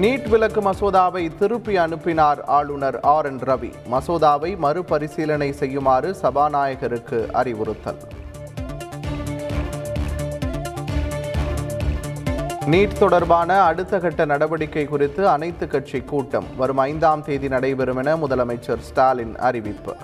NEET விலக்கு மசோதாவை திருப்பி அனுப்பினார் ஆளுநர் ஆர் என் ரவி. மசோதாவை மறுபரிசீலனை செய்யுமாறு சபாநாயகருக்கு அறிவுறுத்தல். நீட் தொடர்பான அடுத்த கட்ட நடவடிக்கை குறித்து அனைத்து கட்சி கூட்டம். வரும் ஐந்தாம் தேதி நடைபெறும் என முதலமைச்சர் ஸ்டாலின் அறிவிப்பு.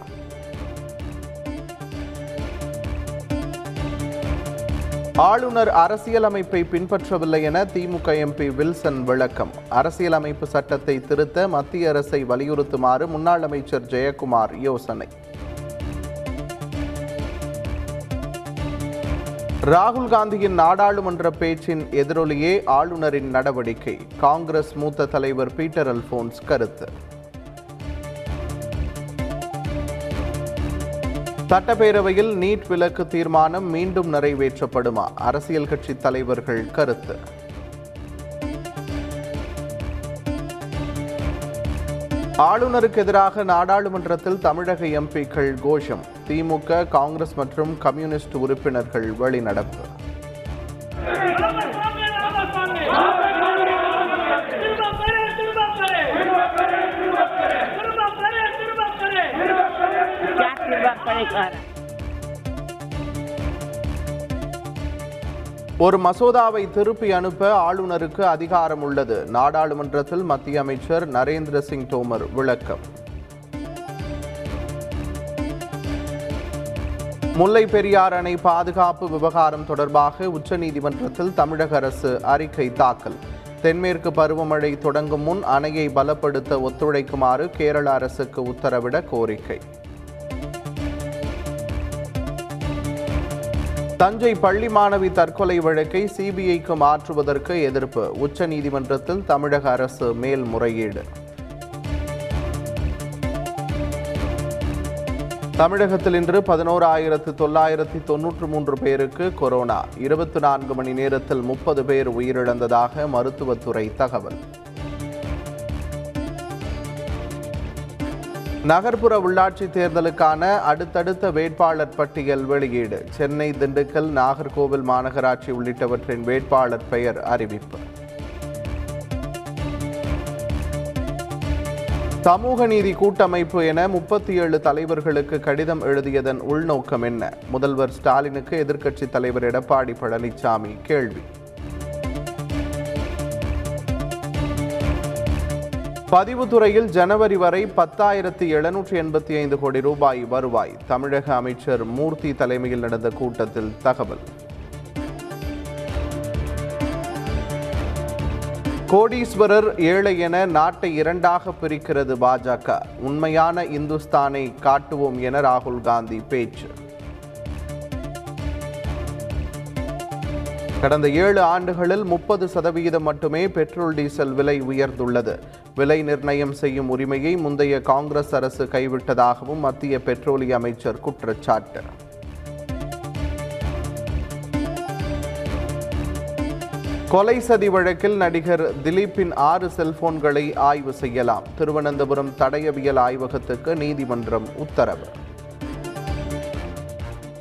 ஆளுநர் அரசியலமைப்பை பின்பற்றவில்லை என திமுக எம்பி வில்சன் விளக்கம். அரசியலமைப்பு சட்டத்தை திருத்த மத்திய அரசை வலியுறுத்துமாறு முன்னாள் அமைச்சர் ஜெயக்குமார் யோசனை. ராகுல் காந்தியின் நாடாளுமன்ற பேச்சின் எதிரொலியே ஆளுநரின் நடவடிக்கை. காங்கிரஸ் மூத்த தலைவர் பீட்டர் அல்போன்ஸ் கருத்து. சட்டப்பேரவையில் நீட் விலக்கு தீர்மானம் மீண்டும் நிறைவேற்றப்படுமா? அரசியல் கட்சி தலைவர்கள் கருத்து. ஆளுநருக்கு எதிராக நாடாளுமன்றத்தில் தமிழக எம்பிக்கள் கோஷம். திமுக காங்கிரஸ் மற்றும் கம்யூனிஸ்ட் உறுப்பினர்கள் வெளிநடப்பு ஒரு மசோதாவை திருப்பி அனுப்ப ஆளுநருக்கு அதிகாரம் உள்ளது. நாடாளுமன்றத்தில் மத்திய அமைச்சர் நரேந்திர சிங் தோமர் விளக்கம். முல்லை பெரியார் அணை பாதுகாப்பு விவகாரம் தொடர்பாக உச்சநீதிமன்றத்தில் தமிழக அரசு அறிக்கை தாக்கல். தென்மேற்கு பருவமழை தொடங்கும் முன் அணையை பலப்படுத்த ஒத்துழைக்குமாறு கேரள அரசுக்கு உத்தரவிட கோரிக்கை. தஞ்சை பள்ளி மாணவி தற்கொலை வழக்கை சிபிஐக்கு மாற்றுவதற்கு எதிர்ப்பு. உச்சநீதிமன்றத்தில் தமிழக அரசு மேல்முறையீடு. தமிழகத்தில் இன்று பதினோராயிரத்து தொள்ளாயிரத்தி தொன்னூற்று மூன்று பேருக்கு கொரோனா. இருபத்தி நான்கு மணி நேரத்தில் முப்பது பேர் உயிரிழந்ததாக மருத்துவத்துறை தகவல். நகர்ப்புற உள்ளாட்சி தேர்தலுக்கான அடுத்தடுத்த வேட்பாளர் பட்டியல் வெளியீடு. சென்னை திண்டுக்கல் நாகர்கோவில் மாநகராட்சி உள்ளிட்டவற்றின் வேட்பாளர் பெயர் அறிவிப்பு. சமூக நீதி கூட்டமைப்பு என முப்பத்தி ஏழு தலைவர்களுக்கு கடிதம் எழுதியதன் உள்நோக்கம் என்ன? முதல்வர் ஸ்டாலினுக்கு எதிர்க்கட்சித் தலைவர் எடப்பாடி பழனிசாமி கேள்வி. பதிவுத்துறையில் ஜனவரி வரை பத்தாயிரத்தி எழுநூற்றி எண்பத்தி ஐந்து கோடி ரூபாய் வருவாய். தமிழக அமைச்சர் மூர்த்தி தலைமையில் நடந்த கூட்டத்தில் தகவல். கோடீஸ்வரர் ஏழை என நாட்டை இரண்டாக பிரிக்கிறது பாஜக. உண்மையான இந்துஸ்தானை காட்டுவோம் என ராகுல் காந்தி பேச்சு. கடந்த ஏழு ஆண்டுகளில் முப்பது சதவிகிதம் மட்டுமே பெட்ரோல் டீசல் விலை உயர்ந்துள்ளது. விலை நிர்ணயம் செய்யும் உரிமையை முந்தைய காங்கிரஸ் அரசு கைவிட்டதாகவும் மத்திய பெட்ரோலிய அமைச்சர் குற்றச்சாட்டு. கொலை சதி வழக்கில் நடிகர் திலீப்பின் ஆறு செல்போன்களை ஆய்வு செய்யலாம். திருவனந்தபுரம் தடயவியல் ஆய்வகத்துக்கு நீதிமன்றம் உத்தரவு.